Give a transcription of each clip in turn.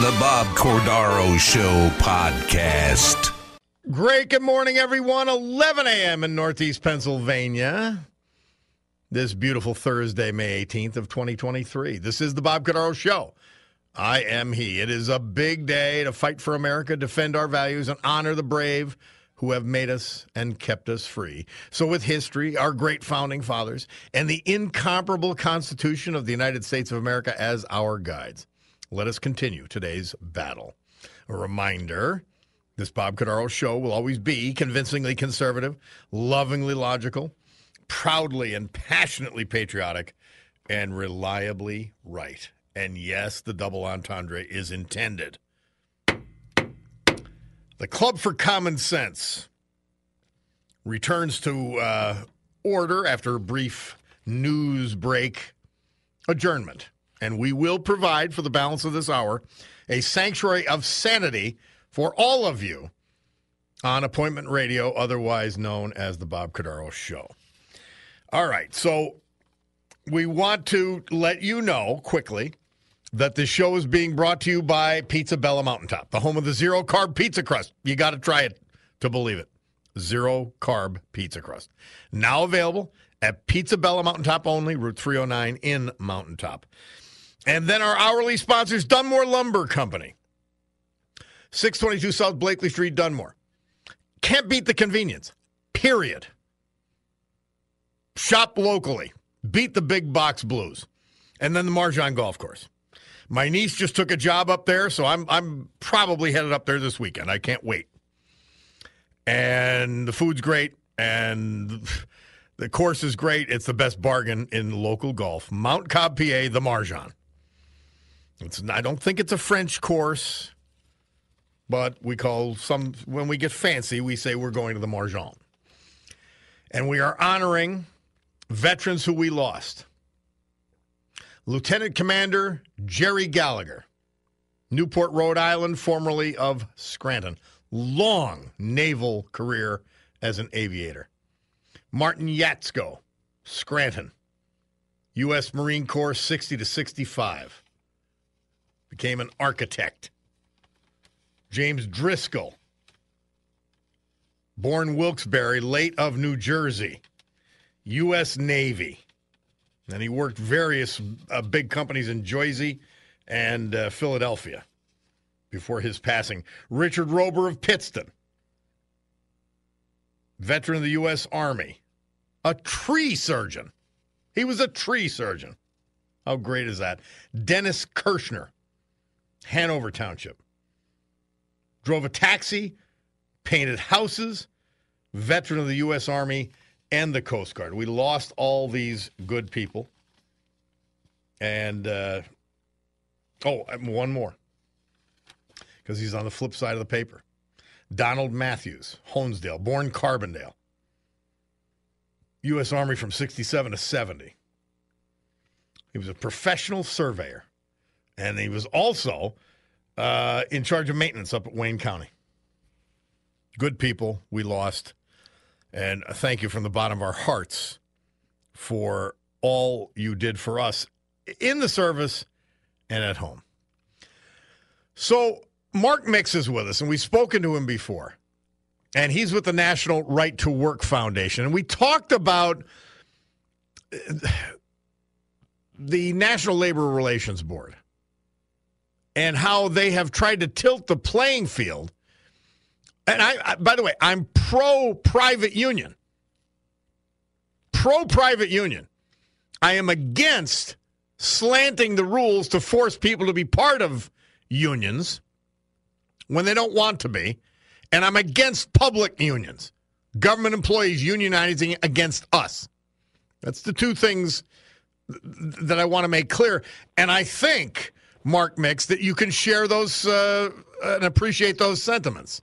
The Bob Cordaro Show podcast. Great. Good morning, everyone. 11 a.m. in Northeast Pennsylvania. This beautiful Thursday, May 18th of 2023. This is the Bob Cordaro Show. I am he. It is a big day to fight for America, defend our values, and honor the brave who have made us and kept us free. So, with history, our great founding fathers, and the incomparable Constitution of the United States of America as our guides, let us continue today's battle. A reminder this Bob Cordaro show will always be convincingly conservative, lovingly logical, proudly and passionately patriotic, and reliably right. And yes, the double entendre is intended. The Club for Common Sense returns to uh, order after a brief news break adjournment. And we will provide for the balance of this hour a sanctuary of sanity for all of you on appointment radio, otherwise known as the Bob Cordaro Show. All right, so we want to let you know quickly that the show is being brought to you by Pizza Bella Mountaintop, the home of the zero carb pizza crust. You got to try it to believe it. Zero carb pizza crust. Now available at Pizza Bella Mountaintop only, Route 309 in Mountaintop. And then our hourly sponsors, Dunmore Lumber Company, 622 South Blakely Street, Dunmore. Can't beat the convenience, period. Shop locally, beat the big box blues. And then the Marjan Golf Course. My niece just took a job up there, so I'm I'm probably headed up there this weekend. I can't wait. And the food's great, and the course is great. It's the best bargain in local golf. Mount Cobb, PA, the Marjan. It's I don't think it's a French course, but we call some when we get fancy, we say we're going to the Marjan. And we are honoring veterans who we lost. Lieutenant Commander Jerry Gallagher, Newport, Rhode Island, formerly of Scranton. Long naval career as an aviator. Martin Yatsko, Scranton, U.S. Marine Corps 60 to 65. Became an architect. James Driscoll, born Wilkes-Barre, late of New Jersey, U.S. Navy. And he worked various uh, big companies in Jersey and uh, Philadelphia before his passing. Richard Rober of Pittston, veteran of the U.S. Army, a tree surgeon. He was a tree surgeon. How great is that? Dennis Kirschner, Hanover Township. Drove a taxi, painted houses, veteran of the U.S. Army and the Coast Guard. We lost all these good people. And, uh, oh, one more because he's on the flip side of the paper. Donald Matthews, Honesdale, born Carbondale. U.S. Army from 67 to 70. He was a professional surveyor, and he was also uh, in charge of maintenance up at Wayne County. Good people we lost, and thank you from the bottom of our hearts for all you did for us in the service and at home. So, Mark Mix is with us, and we've spoken to him before. And he's with the National Right to Work Foundation. And we talked about the National Labor Relations Board and how they have tried to tilt the playing field. And I, I by the way, I'm pro private union. Pro private union. I am against slanting the rules to force people to be part of unions when they don't want to be. And I'm against public unions, government employees unionizing against us. That's the two things that I want to make clear. And I think, Mark Mix, that you can share those uh, and appreciate those sentiments.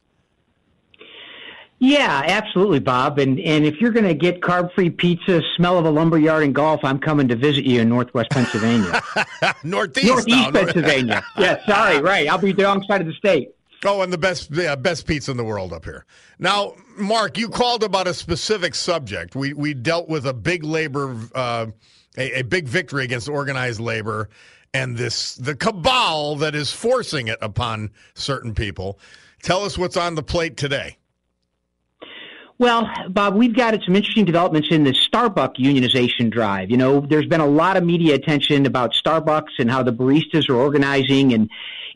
Yeah, absolutely, Bob. And and if you're going to get carb-free pizza, smell of a lumberyard, and golf, I'm coming to visit you in Northwest Pennsylvania. Northeast, Northeast. Pennsylvania. yeah, sorry, right. I'll be the wrong side of the state. Oh, and the best yeah, best pizza in the world up here. Now, Mark, you called about a specific subject. We we dealt with a big labor, uh, a, a big victory against organized labor, and this the cabal that is forcing it upon certain people. Tell us what's on the plate today. Well, Bob, we've got some interesting developments in the Starbucks unionization drive. You know, there's been a lot of media attention about Starbucks and how the baristas are organizing and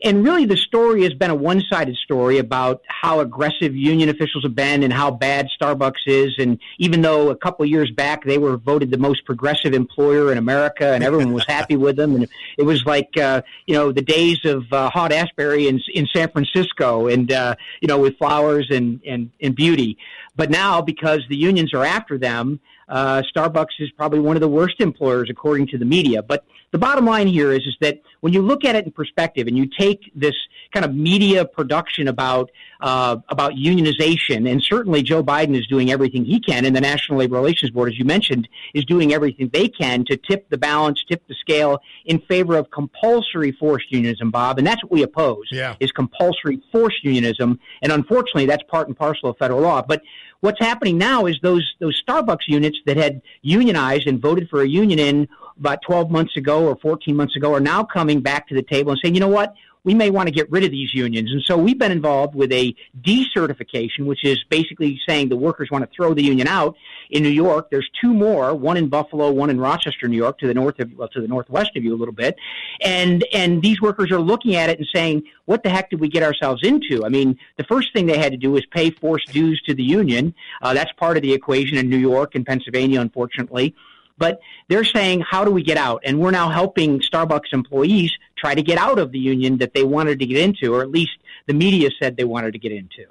and really the story has been a one-sided story about how aggressive union officials have been and how bad Starbucks is. And even though a couple years back they were voted the most progressive employer in America and everyone was happy with them. And it was like uh, you know the days of uh, Haight-Ashbury in in San Francisco and uh, you know with flowers and and and beauty. But now, because the unions are after them, uh, Starbucks is probably one of the worst employers according to the media. But the bottom line here is, is that when you look at it in perspective and you take this kind of media production about uh, about unionization, and certainly Joe Biden is doing everything he can, and the National Labor Relations Board, as you mentioned, is doing everything they can to tip the balance, tip the scale in favor of compulsory forced unionism, Bob, and that's what we oppose. Yeah. Is compulsory forced unionism, and unfortunately, that's part and parcel of federal law. But what's happening now is those those Starbucks units that had unionized and voted for a union in about 12 months ago or 14 months ago are now coming back to the table and saying, you know what, we may want to get rid of these unions. And so we've been involved with a decertification, which is basically saying the workers want to throw the union out. In New York, there's two more, one in Buffalo, one in Rochester, New York, to the north of, well, to the northwest of you a little bit. And, and these workers are looking at it and saying, what the heck did we get ourselves into? I mean, the first thing they had to do was pay forced dues to the union. Uh, that's part of the equation in New York and Pennsylvania, unfortunately. But they're saying, how do we get out? And we're now helping Starbucks employees try to get out of the union that they wanted to get into, or at least the media said they wanted to get into.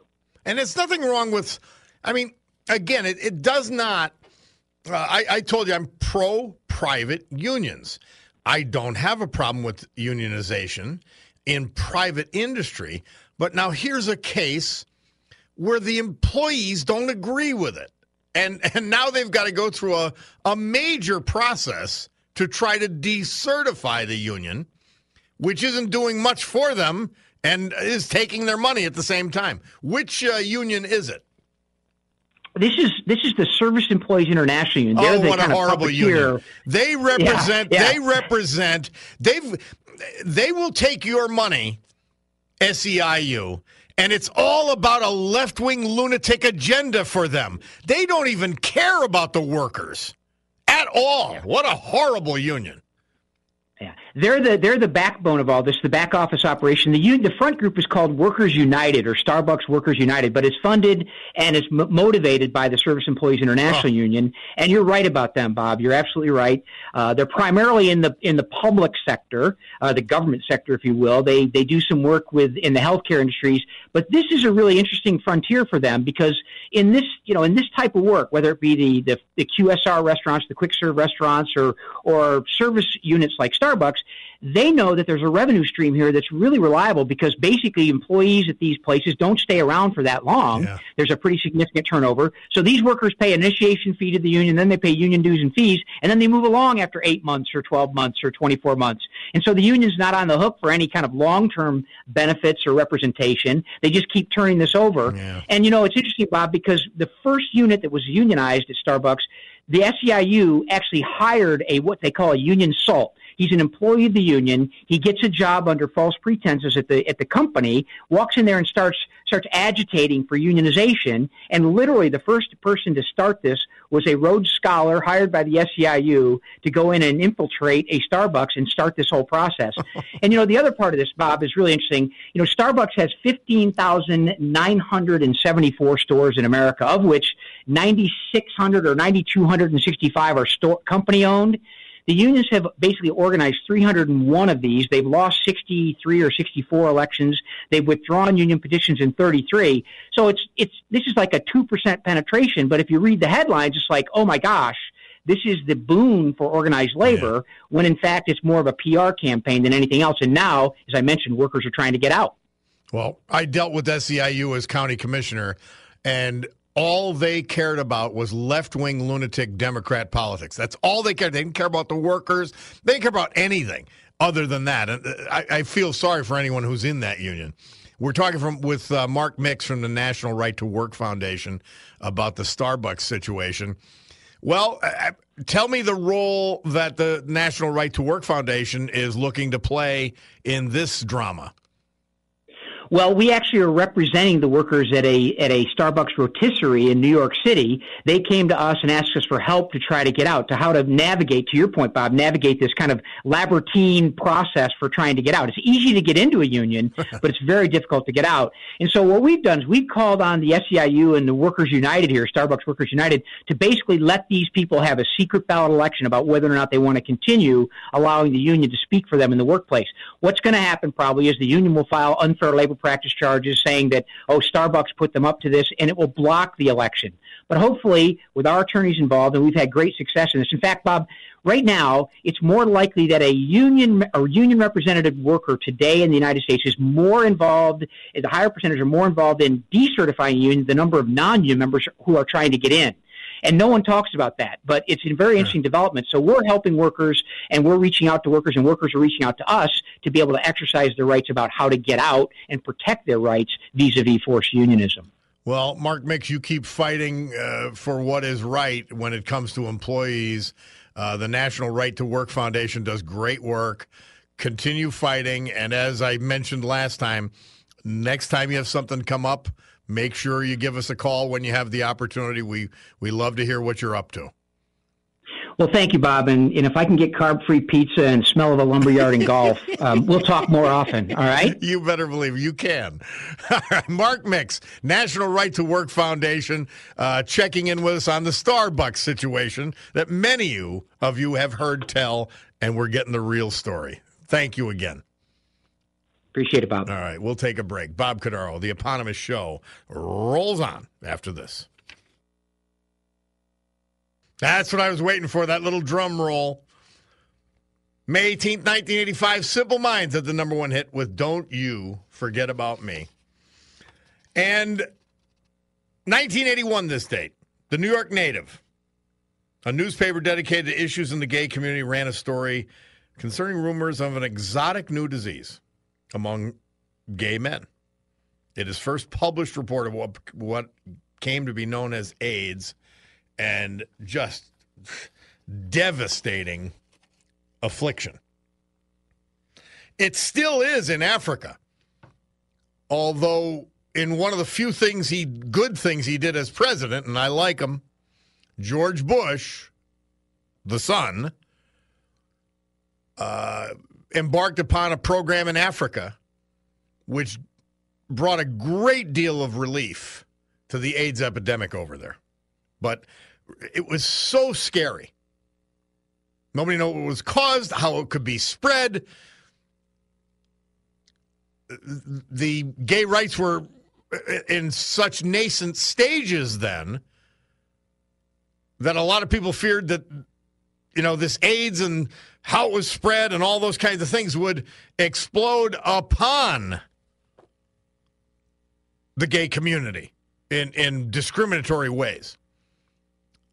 And there's nothing wrong with, I mean, again, it, it does not. Uh, I, I told you I'm pro private unions. I don't have a problem with unionization in private industry. But now here's a case where the employees don't agree with it. And, and now they've got to go through a, a major process to try to decertify the union, which isn't doing much for them and is taking their money at the same time. Which uh, union is it? This is this is the Service Employees International Union. They're oh, what a horrible union! They represent. Yeah, yeah. They represent. They've. They will take your money, SEIU, and it's all about a left wing lunatic agenda for them. They don't even care about the workers at all. What a horrible union. Yeah, they're the they're the backbone of all this, the back office operation. The the front group is called Workers United or Starbucks Workers United, but it's funded and it's m- motivated by the Service Employees International Oh. Union. And you're right about them, Bob. You're absolutely right. Uh, they're primarily in the in the public sector, uh, the government sector, if you will. They they do some work with in the healthcare industries, but this is a really interesting frontier for them because in this you know in this type of work, whether it be the the, the QSR restaurants, the quick serve restaurants, or or service units like Starbucks, they know that there's a revenue stream here that's really reliable because basically employees at these places don't stay around for that long. Yeah. There's a pretty significant turnover. So these workers pay initiation fee to the union, then they pay union dues and fees, and then they move along after eight months or 12 months or 24 months. And so the union's not on the hook for any kind of long-term benefits or representation. They just keep turning this over. Yeah. And you know, it's interesting, Bob, because the first unit that was unionized at Starbucks, the SEIU actually hired a what they call a union salt. He's an employee of the union. He gets a job under false pretenses at the at the company. Walks in there and starts starts agitating for unionization. And literally, the first person to start this was a Rhodes Scholar hired by the SEIU to go in and infiltrate a Starbucks and start this whole process. and you know, the other part of this, Bob, is really interesting. You know, Starbucks has 15,974 stores in America, of which 9,600 or 9,265 are store company owned. The unions have basically organized 301 of these. They've lost 63 or 64 elections. They've withdrawn union petitions in 33. So it's it's this is like a two percent penetration. But if you read the headlines, it's like, oh my gosh, this is the boon for organized labor. Yeah. When in fact it's more of a PR campaign than anything else. And now, as I mentioned, workers are trying to get out. Well, I dealt with SEIU as county commissioner, and all they cared about was left wing lunatic Democrat politics. That's all they cared. They didn't care about the workers. They didn't care about anything other than that. And uh, I, I feel sorry for anyone who's in that union. We're talking from with uh, Mark Mix from the National Right to Work Foundation about the Starbucks situation. Well, uh, uh tell me the role that the National Right to Work Foundation is looking to play in this drama. Well, we actually are representing the workers at a at a Starbucks Roastery in New York City. They came to us and asked us for help to try to get out, to how to navigate. To your point, Bob, navigate this kind of labyrinthine process for trying to get out. It's easy to get into a union, but it's very difficult to get out. And so what we've done is we've called on the SEIU and the Workers United here, Starbucks Workers United, to basically let these people have a secret ballot election about whether or not they want to continue allowing the union to speak for them in the workplace. What's going to happen probably is the union will file unfair labor practice charges saying that, oh, Starbucks put them up to this, and it will block the election. But hopefully, with our attorneys involved, and we've had great success in this. In fact, Bob, right now, it's more likely that a union or union representative worker today in the United States is more involved, a higher percentage are more involved in decertifying unions, the number of non-union members who are trying to get in. And no one talks about that, but it's a very interesting development. So we're helping workers and we're reaching out to workers and workers are reaching out to us to be able to exercise their rights about how to get out and protect their rights vis-a-vis forced unionism. Well, Mark Mix, you keep fighting uh, for what is right when it comes to employees. Uh, the National Right to Work Foundation does great work. Continue fighting. And as I mentioned last time, next time you have something come up, Make sure you give us a call when you have the opportunity. We we love to hear what you're up to. Well, thank you, Bob. And, and if I can get carb free pizza and smell of a lumberyard and golf, um, we'll talk more often. All right? You better believe you can. Mark Mix, National Right to Work Foundation, uh, checking in with us on the Starbucks situation that many of you have heard tell, and we're getting the real story. Thank you again. Appreciate it, Bob. All right, we'll take a break. Bob Cordaro, the eponymous show, rolls on after this. That's what I was waiting for, that little drum roll. May 18th, 1985, Simple Minds had the number one hit with Don't You Forget About Me. And 1981, this date, the New York Native, a newspaper dedicated to issues in the gay community, ran a story concerning rumors of an exotic new disease among gay men. It is first published report of what what came to be known as AIDS and just devastating affliction. It still is in Africa. Although in one of the few things he good things he did as president and I like him, George Bush, the son, uh, embarked upon a program in Africa which brought a great deal of relief to the AIDS epidemic over there. But it was so scary. Nobody knew what was caused, how it could be spread. The gay rights were in such nascent stages then that a lot of people feared that you know this AIDS and how it was spread and all those kinds of things would explode upon the gay community in, in discriminatory ways.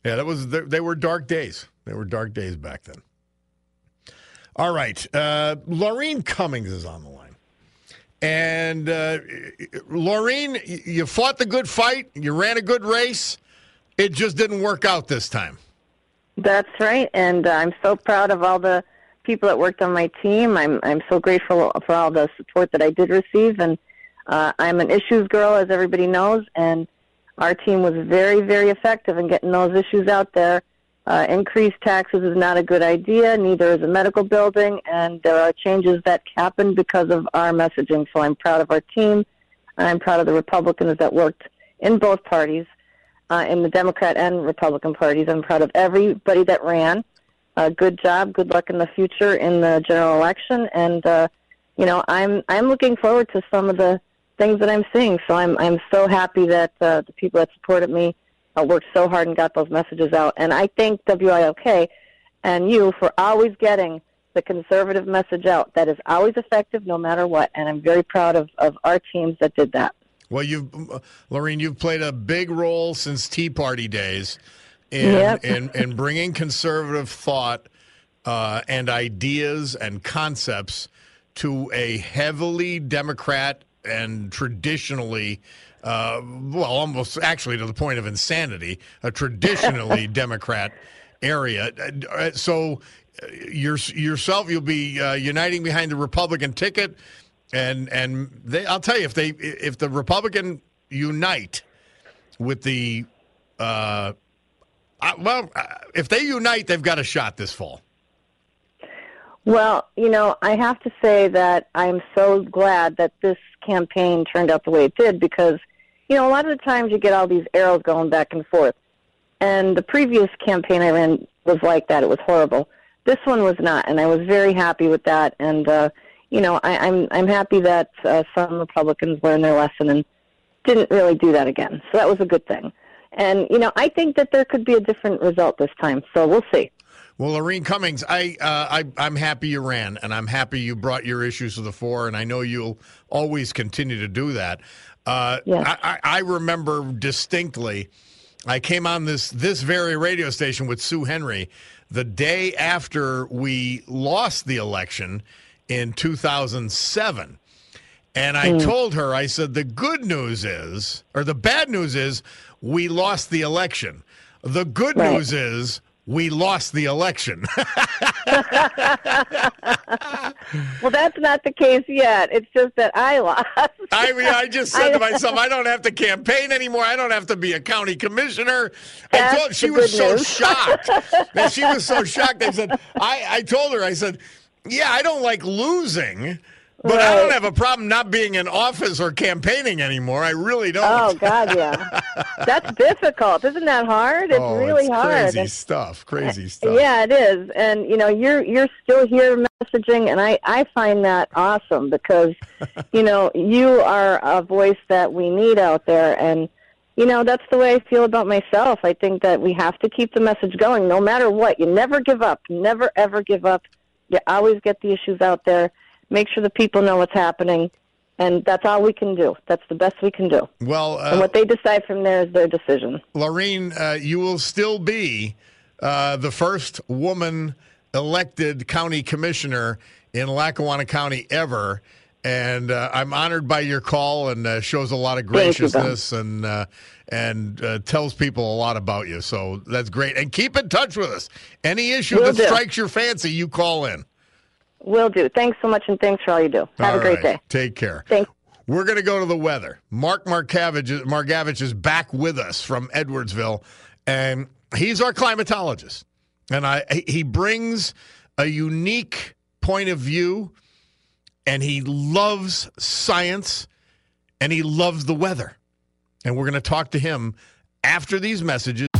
Yeah, that was they were dark days. They were dark days back then. All right, uh, Laureen Cummings is on the line, and uh, Laureen, you fought the good fight. You ran a good race. It just didn't work out this time. That's right, and uh, I'm so proud of all the people that worked on my team. I'm I'm so grateful for all the support that I did receive, and uh, I'm an issues girl, as everybody knows, and our team was very, very effective in getting those issues out there. Uh, increased taxes is not a good idea. Neither is a medical building, and there are changes that happened because of our messaging. So I'm proud of our team. I'm proud of the Republicans that worked in both parties, uh, in the Democrat and Republican parties. I'm proud of everybody that ran. Uh, good job. Good luck in the future in the general election. And uh, you know, I'm I'm looking forward to some of the things that I'm seeing. So I'm I'm so happy that uh, the people that supported me uh, worked so hard and got those messages out. And I thank WILK and you for always getting the conservative message out. That is always effective, no matter what. And I'm very proud of, of our teams that did that. Well, you've, Laureen, you've played a big role since Tea Party days in Yep. in, in bringing conservative thought uh, and ideas and concepts to a heavily Democrat and traditionally, uh, well, almost actually to the point of insanity, a traditionally Democrat area. Uh, So, uh, your, yourself, you'll be uh, uniting behind the Republican ticket, and and they, I'll tell you if they if the Republican unite with the uh, well, uh, if they unite, they've got a shot this fall. Well, you know, I have to say that I'm so glad that this campaign turned out the way it did because, you know, a lot of the times you get all these arrows going back and forth. And the previous campaign I ran was like that. It was horrible. This one was not, and I was very happy with that. And uh, you know, I, I'm I'm happy that uh, some Republicans learned their lesson and didn't really do that again. So that was a good thing. And you know, I think that there could be a different result this time. So we'll see. Well, Laureen Cummings, I, uh, I I'm happy you ran, and I'm happy you brought your issues to the fore, and I know you'll always continue to do that. Uh, Yes. I, I I remember distinctly. I came on this this very radio station with Sue Henry the day after we lost the election in 2007. And I hmm. told her, I said, the good news is, or the bad news is, we lost the election. The good Right. news is, we lost the election. Well, that's not the case yet. It's just that I lost. I mean, I just said to myself, I don't have to campaign anymore. I don't have to be a county commissioner. I told, she was good so shocked. that she was so shocked. I said, I, I told her, I said, yeah, I don't like losing, but I don't have a problem not being in office or campaigning anymore. I really don't. Oh God, yeah, that's difficult. Isn't that hard? It's Oh, really it's hard. Crazy stuff. Crazy eh, stuff. Yeah, it is. And you know, you're you're still here messaging and I I find that awesome because you know, you are a voice that we need out there and you know, that's the way I feel about myself. I think that we have to keep the message going no matter what. You never give up. Never ever give up. You always get the issues out there. Make sure the people know what's happening. And that's all we can do. That's the best we can do. Well, And uh, what they decide from there is their decision. Laureen, uh, you will still be uh, the first woman elected county commissioner in Lackawanna County ever. And uh, I'm honored by your call and uh, shows a lot of Thank you, graciousness and uh, and uh, tells people a lot about you. So that's great. And keep in touch with us. Any issue Will that do. strikes your fancy, you call in. Will do. Thanks so much, and thanks for all you do. Have All a great right. day. Take care. Thanks. We're going to go to the weather. Mark Markavich, Margavich is back with us from Edwardsville, and he's our climatologist. And I, he brings a unique point of view, and he loves science, and he loves the weather. And we're going to talk to him after these messages.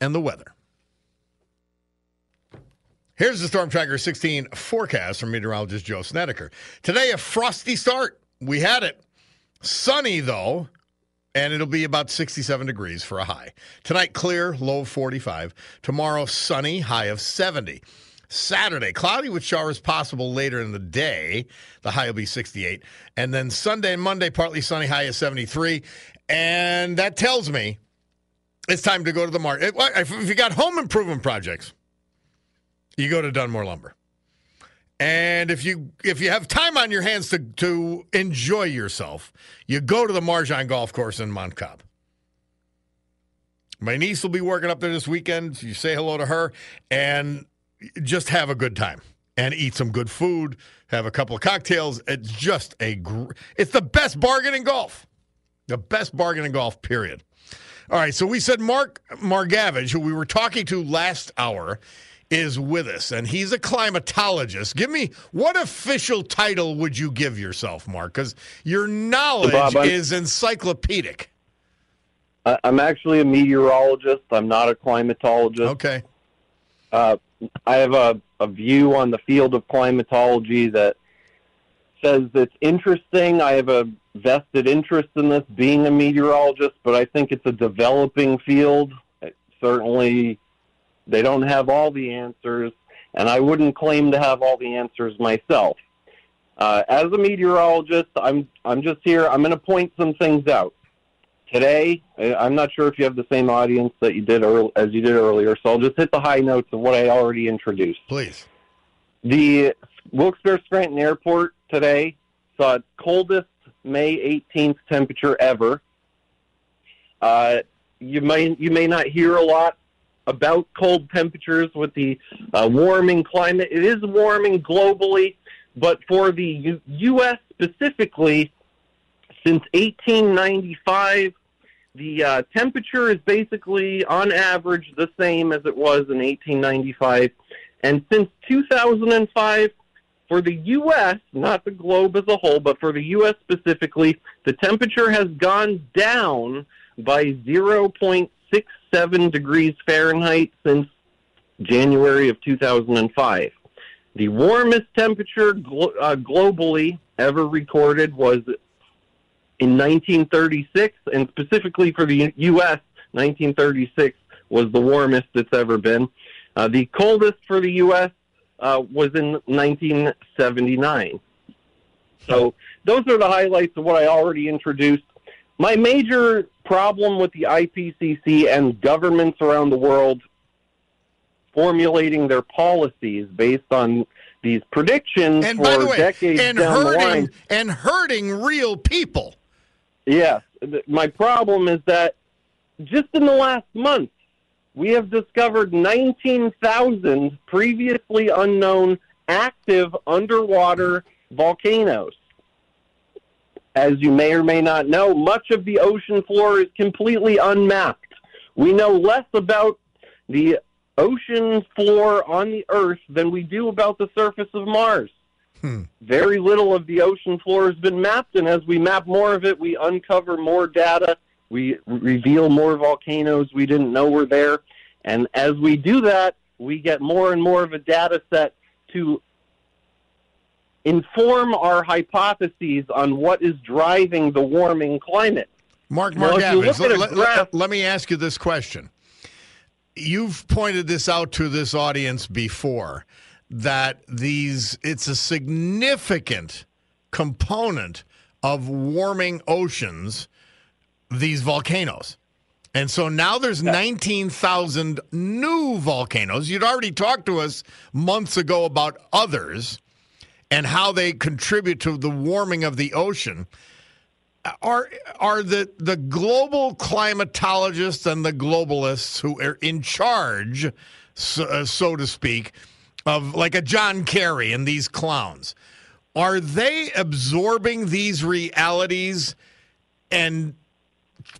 And the weather. Here's the Storm Tracker 16 forecast from meteorologist Joe Snedeker. Today, a frosty start. We had it. Sunny, though, and it'll be about 67 degrees for a high. Tonight, clear, low 45. Tomorrow, sunny, high of 70. Saturday, cloudy with showers possible later in the day. The high will be 68. And then Sunday and Monday, partly sunny, high of 73. And that tells me it's time to go to the market. If you got home improvement projects, you go to Dunmore Lumber. And if you if you have time on your hands to to enjoy yourself, you go to the Marjan Golf Course in Mount Cobb. My niece will be working up there this weekend. So You say hello to her and just have a good time and eat some good food. Have a couple of cocktails. It's just a gr- it's the best bargain in golf, the best bargain in golf. Period. All right, so we said Mark Margavage, who we were talking to last hour is with us, and he's a climatologist. Give me what official title would you give yourself, Mark? Because your knowledge Bob, is encyclopedic. I'm actually a meteorologist. I'm not a climatologist. Okay. Uh, I have a, a view on the field of climatology that says it's interesting. I have a vested interest in this being a meteorologist, but I think it's a developing field. Certainly, they don't have all the answers, and I wouldn't claim to have all the answers myself. Uh, as a meteorologist, I'm I'm just here. I'm going to point some things out today. I'm not sure if you have the same audience that you did earl- as you did earlier, so I'll just hit the high notes of what I already introduced. Please. The Wilkes-Barre Scranton Airport today saw coldest May 18th temperature ever. Uh, you may you may not hear a lot about cold temperatures with the uh, warming climate. It is warming globally, but for the U- U.S. specifically, since 1895, the uh, temperature is basically on average the same as it was in 1895. And since 2005, for the U.S., not the globe as a whole, but for the U.S. specifically, the temperature has gone down by 0.67 degrees Fahrenheit since January of 2005. The warmest temperature glo- uh, globally ever recorded was in 1936, and specifically for the U.S., 1936 was the warmest it's ever been. Uh, the coldest for the U.S. Uh, was in 1979. So those are the highlights of what I already introduced. My major problem with the IPCC and governments around the world formulating their policies based on these predictions And for by the way, decades and down the line. hurting and hurting real people. Yes. My problem is that just in the last month, we have discovered 19,000 previously unknown active underwater volcanoes. As you may or may not know, much of the ocean floor is completely unmapped. We know less about the ocean floor on the Earth than we do about the surface of Mars hmm. very little of the ocean floor has been mapped, and as we map more of it, we uncover more data. We reveal more volcanoes we didn't know were there, and as we do that, we get more and more of a data set to inform our hypotheses on what is driving the warming climate. Mark Now, you look at a let, graph- let- let me ask you this question. You've pointed this out to this audience before that these it's a significant component of warming oceans these volcanoes. And so now there's 19,000 new volcanoes. You'd already talked to us months ago about others and how they contribute to the warming of the ocean are are the the global climatologists and the globalists who are in charge, so, uh, so to speak, of like a John Kerry and these clowns? Are they absorbing these realities and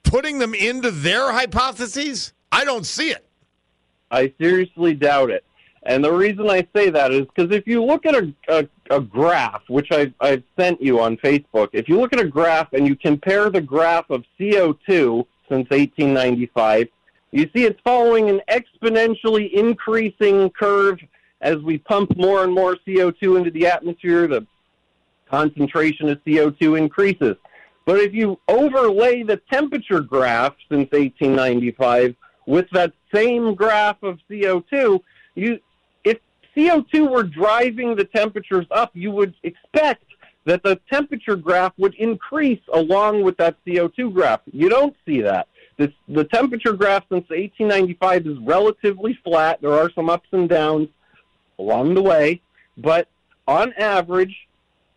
putting them into their hypotheses? I don't see it. I seriously doubt it. And the reason I say that is because if you look at a, a, a graph, which I've, I've sent you on Facebook, if you look at a graph and you compare the graph of CO2 since 1895. You see it's following an exponentially increasing curve as we pump more and more CO2 into the atmosphere. The concentration of CO2 increases. But if you overlay the temperature graph since 1895 with that same graph of CO2, you if CO2 were driving the temperatures up, you would expect that the temperature graph would increase along with that CO2 graph. You don't see that. This, the temperature graph since 1895 is relatively flat. There are some ups and downs along the way, but on average,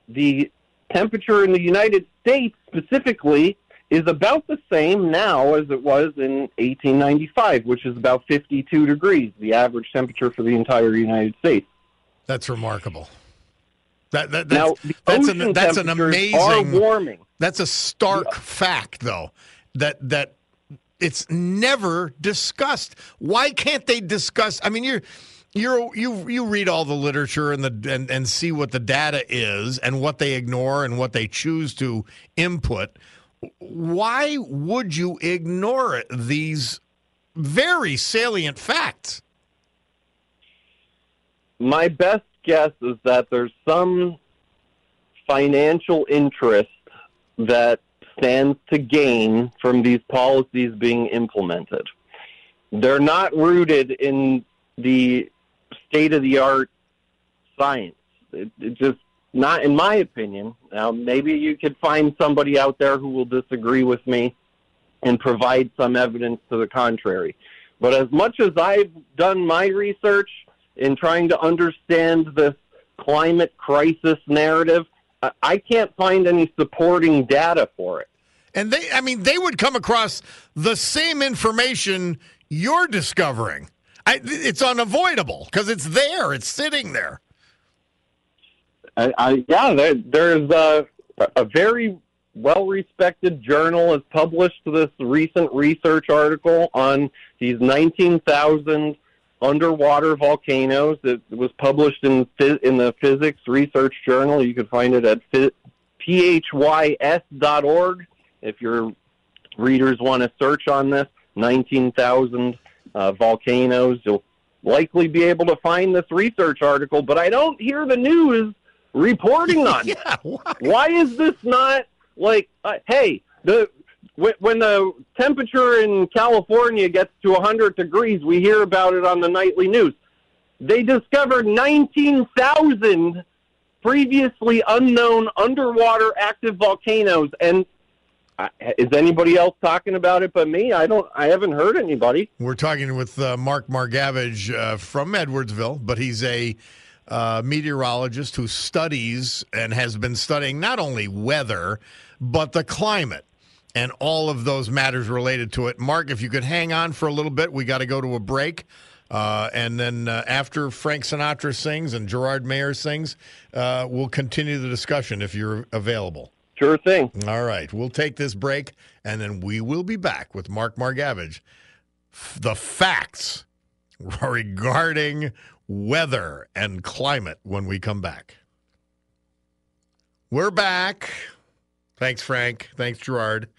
the temperature in the United States specifically is about the same now as it was in 1895, which is about 52 degrees, the average temperature for the entire United States. That's remarkable. That, that, Now, that's, the that's ocean an that's an amazing are warming. That's a stark fact, though. That that it's never discussed. Why can't they discuss? I mean, you're you're you you read all the literature and the and, and see what the data is and what they ignore and what they choose to input. Why would you ignore these very salient facts? My best guess is that there's some financial interest that stands to gain from these policies being implemented. They're not rooted in the state of the art science. It, it just not in my opinion. Now maybe you could find somebody out there who will disagree with me and provide some evidence to the contrary. But as much as I've done my research in trying to understand this climate crisis narrative, I- I can't find any supporting data for it. And they, I mean, they would come across the same information you're discovering. I, it's unavoidable because it's there, it's sitting there. I, I yeah, there, there's a, a very well respected journal has published this recent research article on these 19,000 underwater volcanoes. It was published in in the Physics Research Journal. You can find it at phy- phys.org if your readers want to search on this. 19,000 uh, volcanoes. You'll likely be able to find this research article, but I don't hear the news reporting on it. Why? Why is this not like, uh, hey, the when, when the temperature in California gets to 100 degrees, we hear about it on the nightly news. They discovered 19,000 previously unknown underwater active volcanoes, and is anybody else talking about it but me? I don't. I haven't heard anybody. We're talking with uh, Mark Margavage uh, from Edwardsville, but he's a uh, meteorologist who studies and has been studying not only weather, but the climate and all of those matters related to it. Mark, if you could hang on for a little bit, we got to go to a break. Uh, and then uh, after Frank Sinatra sings and Gerard Mayer sings, uh, we'll continue the discussion if you're available. Sure thing. All right, we'll take this break, and then we will be back with Mark Margavage. The facts regarding weather and climate when we come back. We're back. Thanks, Frank. Thanks, Gerard.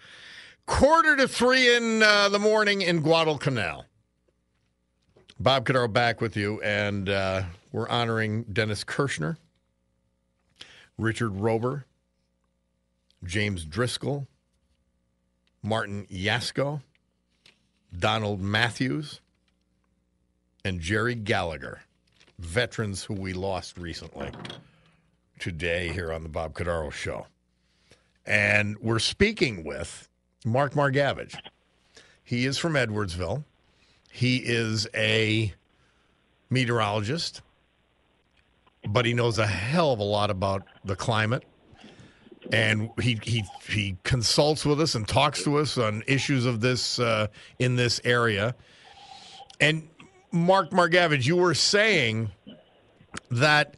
Quarter to three in uh, the morning in Guadalcanal. Bob Cordaro back with you, and uh, we're honoring Dennis Kirshner, Richard Rober, James Driscoll, Martin Yasko, Donald Matthews, and Jerry Gallagher, veterans who we lost recently today here on the Bob Cordaro Show. And we're speaking with Mark Margavage. He is from Edwardsville. He is a meteorologist, but he knows a hell of a lot about the climate and he he he consults with us and talks to us on issues of this uh, in this area. And Mark Margavage, you were saying that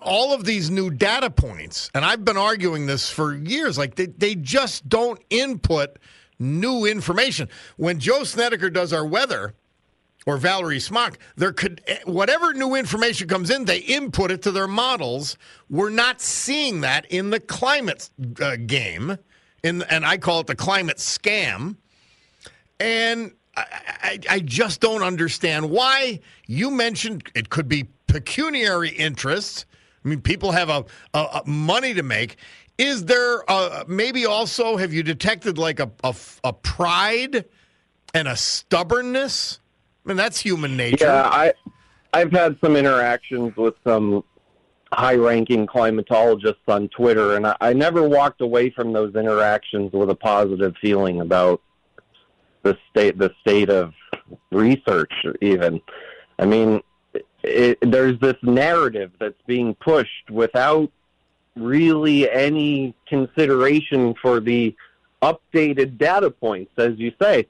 all of these new data points, and I've been arguing this for years, like they, they just don't input new information. When Joe Snedeker does our weather, or Valerie Smock, there could whatever new information comes in, they input it to their models. We're not seeing that in the climate uh, game, in and I call it the climate scam. And I, I, I just don't understand why you mentioned it could be pecuniary interests. I mean, people have a, a, a money to make. Is there a, maybe also have you detected like a, a, a pride and a stubbornness? I mean, that's human nature. Yeah, I I've had some interactions with some high-ranking climatologists on Twitter, and I, I never walked away from those interactions with a positive feeling about the state the state of research. Even, I mean, it, there's this narrative that's being pushed without really any consideration for the updated data points, as you say.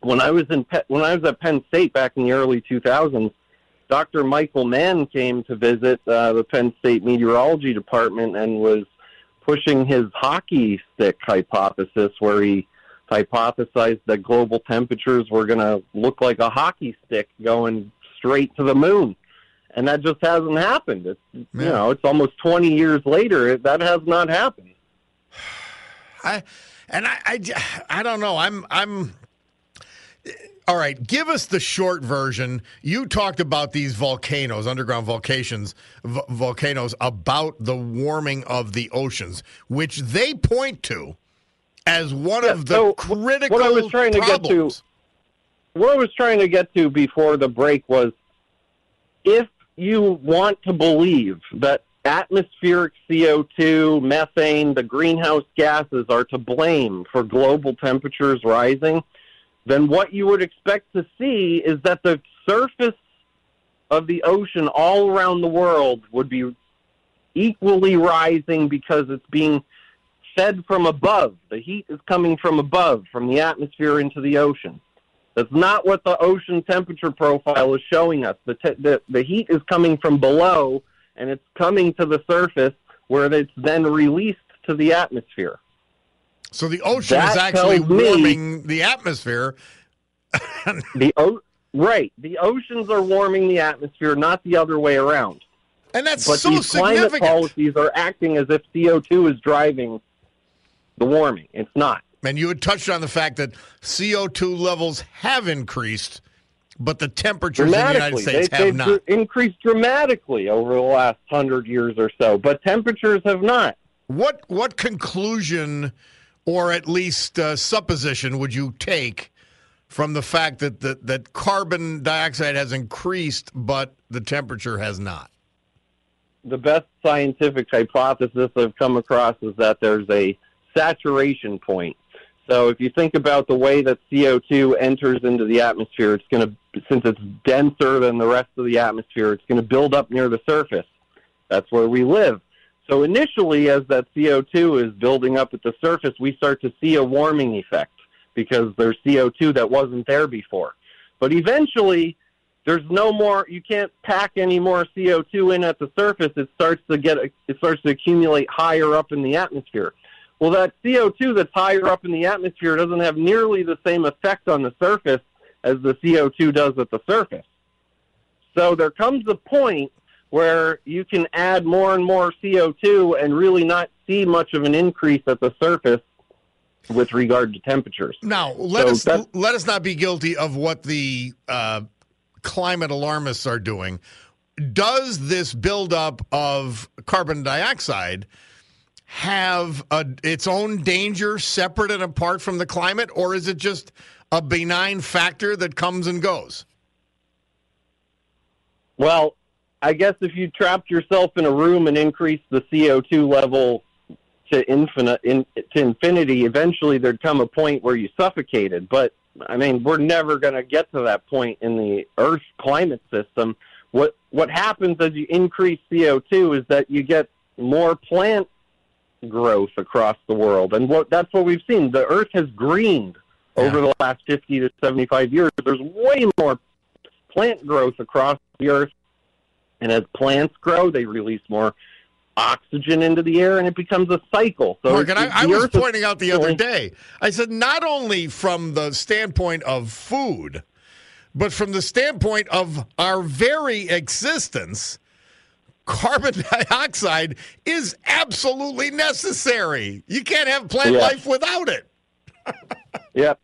When I was in Pe- when I was at Penn State back in the early 2000s, Dr. Michael Mann came to visit uh, the Penn State meteorology department and was pushing his hockey stick hypothesis, where he hypothesized that global temperatures were going to look like a hockey stick going straight to the moon. And that just hasn't happened. It's, You know, it's almost 20 years later. That has not happened. I and I, I, I don't know. I'm I'm all right. Give us the short version. You talked about these volcanoes, underground volcanoes, v- volcanoes, about the warming of the oceans, which they point to as one Yeah, of the so critical what I was trying to get to- what I was trying to get to before the break was if you want to believe that atmospheric CO2, methane, the greenhouse gases are to blame for global temperatures rising, then what you would expect to see is that the surface of the ocean all around the world would be equally rising because it's being fed from above. The heat is coming from above, from the atmosphere into the ocean. That's not what the ocean temperature profile is showing us. The, te- the, the heat is coming from below and it's coming to the surface where it's then released to the atmosphere. So the ocean is actually tells me- warming the atmosphere. The o- right, the oceans are warming the atmosphere, not the other way around. And that's But so these climate significant. policies are acting as if CO2 is driving the warming. It's not. And you had touched on the fact that CO2 levels have increased, but the temperatures in the United. States they, have not. increased dramatically over the last hundred years or so, but temperatures have not. What what conclusion, or at least uh, supposition, would you take from the fact that, that that carbon dioxide has increased, but the temperature has not? The best scientific hypothesis I've come across is that there's a saturation point. So if you think about the way that CO2 enters into the atmosphere, it's going to, since it's denser than the rest of the atmosphere, it's going to build up near the surface. That's where we live. So initially, as that CO2 is building up at the surface, we start to see a warming effect because there's CO2 that wasn't there before. But eventually, there's no more. You can't pack any more CO2 in at the surface. It starts to get. It starts to accumulate higher up in the atmosphere. Well, that CO2 that's higher up in the atmosphere doesn't have nearly the same effect on the surface as the CO2 does at the surface. So there comes a point where you can add more and more CO2 and really not see much of an increase at the surface with regard to temperatures. Now, let So us let us not be guilty of what the uh, climate alarmists are doing. Does this buildup of carbon dioxide have a, its own danger separate and apart from the climate, or is it just a benign factor that comes and goes? Well, I guess if you trapped yourself in a room and increased the CO2 level to infinite in, to infinity, eventually there'd come a point where you suffocated. But I mean, we're never going to get to that point in the Earth climate system. What what happens as you increase CO2 is that you get more plant growth across the world, and what that's what we've seen. The Earth has greened over the last 50 to 75 years. There's way more plant growth across the earth. And as plants grow, they release more oxygen into the air, and it becomes a cycle. So Mark, I, I was pointing out the other day, I said not only from the standpoint of food, but from the standpoint of our very existence, carbon dioxide is absolutely necessary. You can't have plant Yeah. life without it. Yep.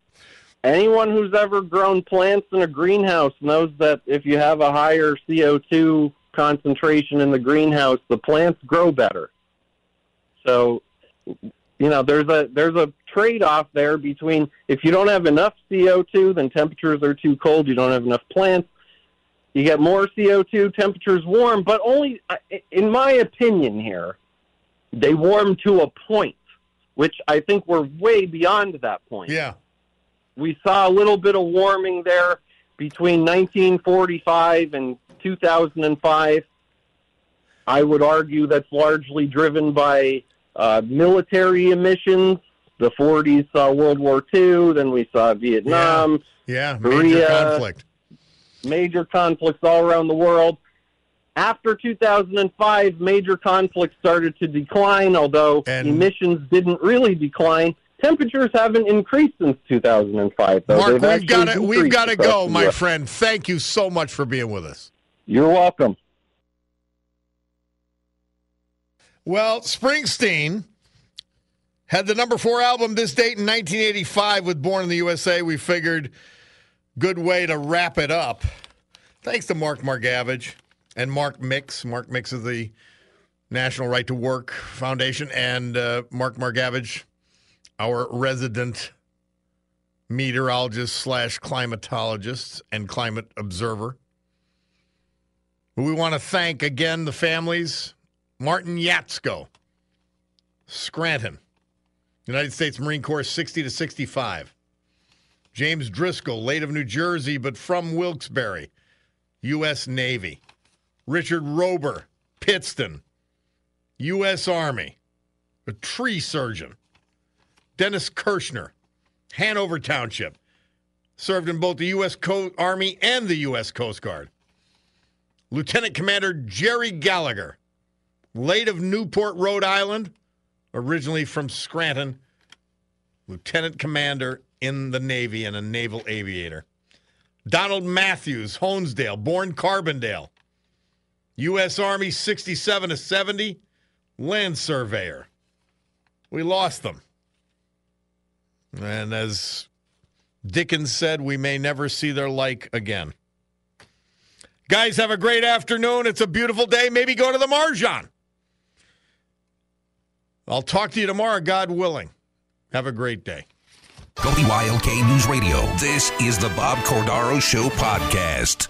anyone who's ever grown plants in a greenhouse knows that if you have a higher CO2 concentration in the greenhouse, the plants grow better. So, you know, there's a there's a trade-off there between if you don't have enough CO2, then temperatures are too cold, you don't have enough plants. You get more CO2, temperatures warm, but only uh, in my opinion here, they warm to a point, which I think we're way beyond that point. Yeah. We saw a little bit of warming there between 1945 and 2005. I would argue that's largely driven by uh, military emissions. The 40s saw World War II, then we saw Vietnam, Yeah, Korea, major conflict. major conflicts all around the world. After 2005, major conflicts started to decline, although And- emissions didn't really decline. Temperatures haven't increased since 2005. Though. Mark, They've we've got to we've got to go, my friend. Thank you so much for being with us. You're welcome. Well, Springsteen had the number four album this date in 1985 with Born in the USA. We figured good way to wrap it up. Thanks to Mark Margavage and Mark Mix. Mark Mix is the National Right to Work Foundation, and uh, Mark Margavage, our resident meteorologist slash climatologist and climate observer. We want to thank again the families Martin Yatsko, Scranton, United States Marine Corps 60 to 65. James Driscoll, late of New Jersey, but from Wilkes-Barre, U.S. Navy. Richard Rober, Pittston, U.S. Army, a tree surgeon. Dennis Kirschner, Hanover Township, served in both the U.S. Co- Army and the U.S. Coast Guard. Lieutenant Commander Jerry Gallagher, late of Newport, Rhode Island, originally from Scranton, Lieutenant Commander in the Navy and a naval aviator. Donald Matthews, Honesdale, born Carbondale, U.S. Army 67 to 70, land surveyor. We lost them. And as Dickens said, we may never see their like again. Guys, have a great afternoon. It's a beautiful day. Maybe go to the Marjan. I'll talk to you tomorrow, God willing. Have a great day. WILK News Radio. This is the Bob Cordaro Show podcast.